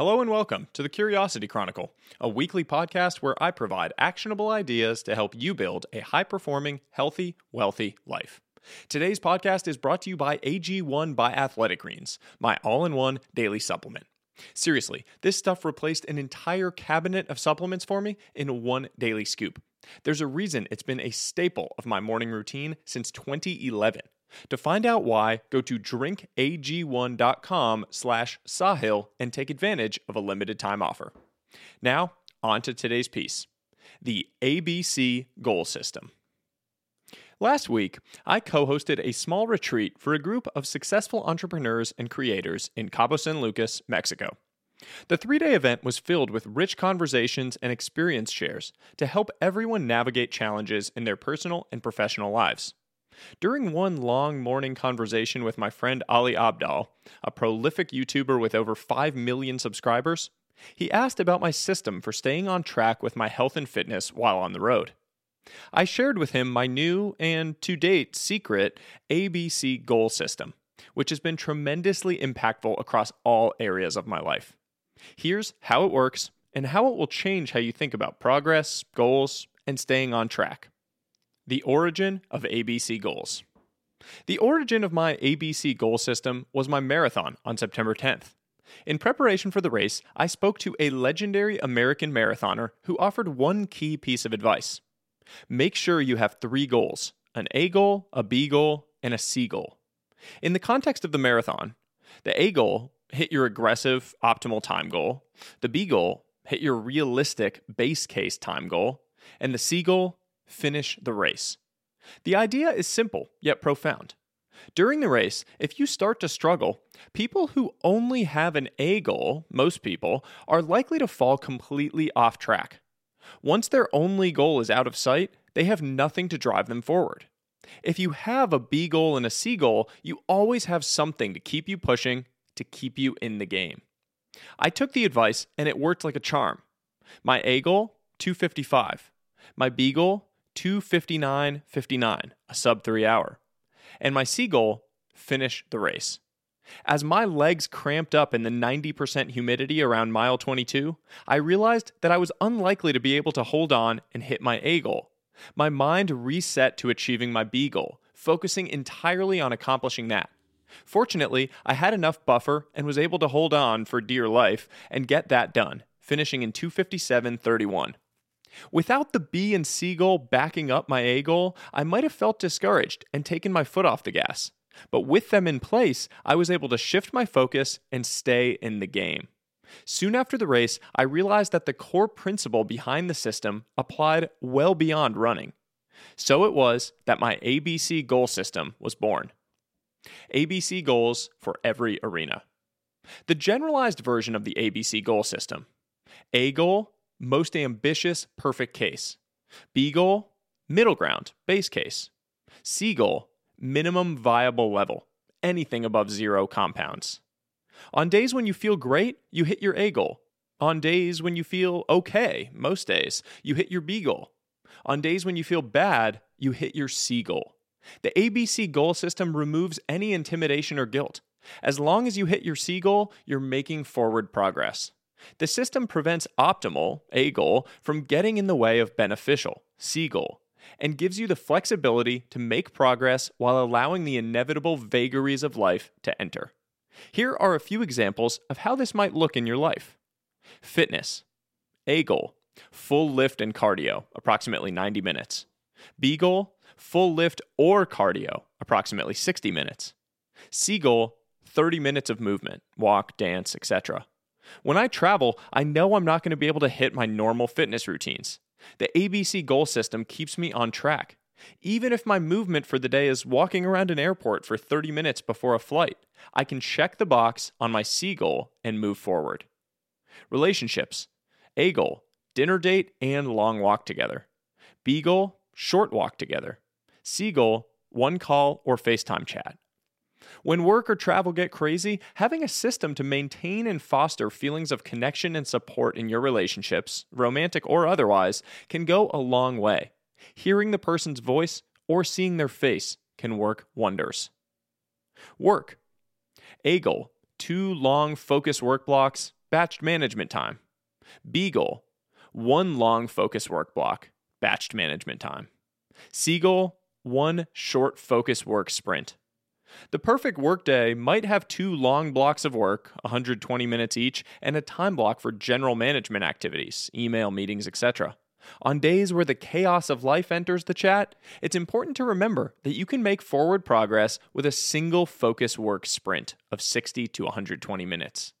Hello and welcome to the Curiosity Chronicle, a weekly podcast where I provide actionable ideas to help you build a high performing, healthy, wealthy life. Today's podcast is brought to you by AG1 by Athletic Greens, my all in one daily supplement. Seriously, this stuff replaced an entire cabinet of supplements for me in one daily scoop. There's a reason it's been a staple of my morning routine since 2011. To find out why, go to drinkag1.com slash sahil and take advantage of a limited time offer. Now, on to today's piece. The ABC Goal System. Last week, I co hosted a small retreat for a group of successful entrepreneurs and creators in Cabo San Lucas, Mexico. The three day event was filled with rich conversations and experience shares to help everyone navigate challenges in their personal and professional lives. During one long morning conversation with my friend Ali Abdaal, a prolific YouTuber with over 5 million subscribers, he asked about my system for staying on track with my health and fitness while on the road. I shared with him my new and to date secret ABC goal system, which has been tremendously impactful across all areas of my life. Here's how it works and how it will change how you think about progress, goals, and staying on track. The origin of ABC goals. The origin of my ABC goal system was my marathon on September 10th. In preparation for the race, I spoke to a legendary American marathoner who offered one key piece of advice Make sure you have three goals an A goal, a B goal, and a C goal. In the context of the marathon, the A goal hit your aggressive optimal time goal, the B goal hit your realistic base case time goal, and the C goal finish the race. The idea is simple yet profound. During the race, if you start to struggle, people who only have an A goal, most people, are likely to fall completely off track. Once their only goal is out of sight, they have nothing to drive them forward. If you have a B goal and a C goal, you always have something to keep you pushing, to keep you in the game. I took the advice and it worked like a charm. My A goal, 255. My B goal, 259.59, a sub three hour. And my C goal, finish the race. As my legs cramped up in the 90% humidity around mile 22, I realized that I was unlikely to be able to hold on and hit my A goal. My mind reset to achieving my B goal, focusing entirely on accomplishing that. Fortunately, I had enough buffer and was able to hold on for dear life and get that done, finishing in 257.31. Without the B and C goal backing up my A goal, I might have felt discouraged and taken my foot off the gas. But with them in place, I was able to shift my focus and stay in the game. Soon after the race, I realized that the core principle behind the system applied well beyond running. So it was that my ABC goal system was born. ABC goals for every arena. The generalized version of the ABC goal system A goal, most ambitious, perfect case. B goal, middle ground, base case. C goal, minimum viable level, anything above zero compounds. On days when you feel great, you hit your A goal. On days when you feel okay, most days, you hit your B goal. On days when you feel bad, you hit your C goal. The ABC goal system removes any intimidation or guilt. As long as you hit your C goal, you're making forward progress. The system prevents optimal, A goal, from getting in the way of beneficial, C goal, and gives you the flexibility to make progress while allowing the inevitable vagaries of life to enter. Here are a few examples of how this might look in your life fitness, A goal, full lift and cardio, approximately 90 minutes. B goal, full lift or cardio, approximately 60 minutes. C goal, 30 minutes of movement, walk, dance, etc. When I travel, I know I'm not going to be able to hit my normal fitness routines. The ABC goal system keeps me on track. Even if my movement for the day is walking around an airport for 30 minutes before a flight, I can check the box on my C goal and move forward. Relationships A goal, dinner date and long walk together. B goal, short walk together. C goal, one call or FaceTime chat. When work or travel get crazy, having a system to maintain and foster feelings of connection and support in your relationships, romantic or otherwise, can go a long way. Hearing the person's voice or seeing their face can work wonders. Work. Goal, two long focus work blocks, batched management time. B goal, one long focus work block, batched management time. Goal, one short focus work sprint. The perfect workday might have two long blocks of work, 120 minutes each, and a time block for general management activities, email, meetings, etc. On days where the chaos of life enters the chat, it's important to remember that you can make forward progress with a single focus work sprint of 60 to 120 minutes.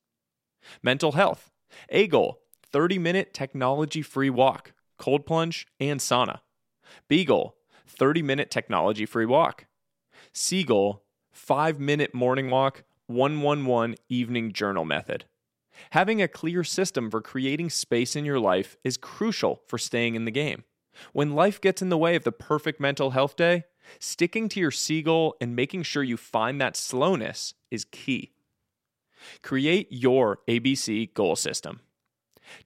Mental health. A goal 30 minute technology free walk, cold plunge, and sauna. B goal 30 minute technology free walk. C goal 5 minute morning walk, 111 evening journal method. Having a clear system for creating space in your life is crucial for staying in the game. When life gets in the way of the perfect mental health day, sticking to your C goal and making sure you find that slowness is key. Create your ABC goal system.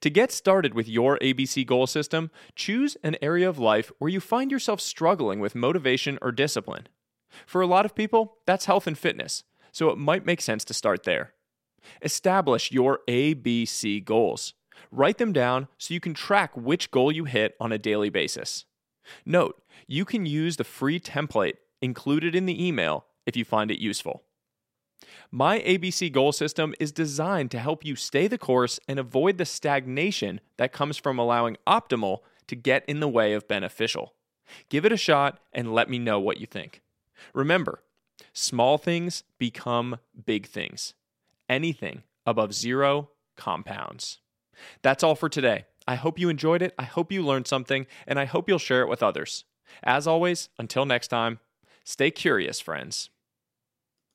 To get started with your ABC goal system, choose an area of life where you find yourself struggling with motivation or discipline. For a lot of people, that's health and fitness, so it might make sense to start there. Establish your ABC goals. Write them down so you can track which goal you hit on a daily basis. Note, you can use the free template included in the email if you find it useful. My ABC goal system is designed to help you stay the course and avoid the stagnation that comes from allowing optimal to get in the way of beneficial. Give it a shot and let me know what you think. Remember, small things become big things anything above zero compounds. That's all for today. I hope you enjoyed it. I hope you learned something, and I hope you'll share it with others. As always, until next time, stay curious, friends.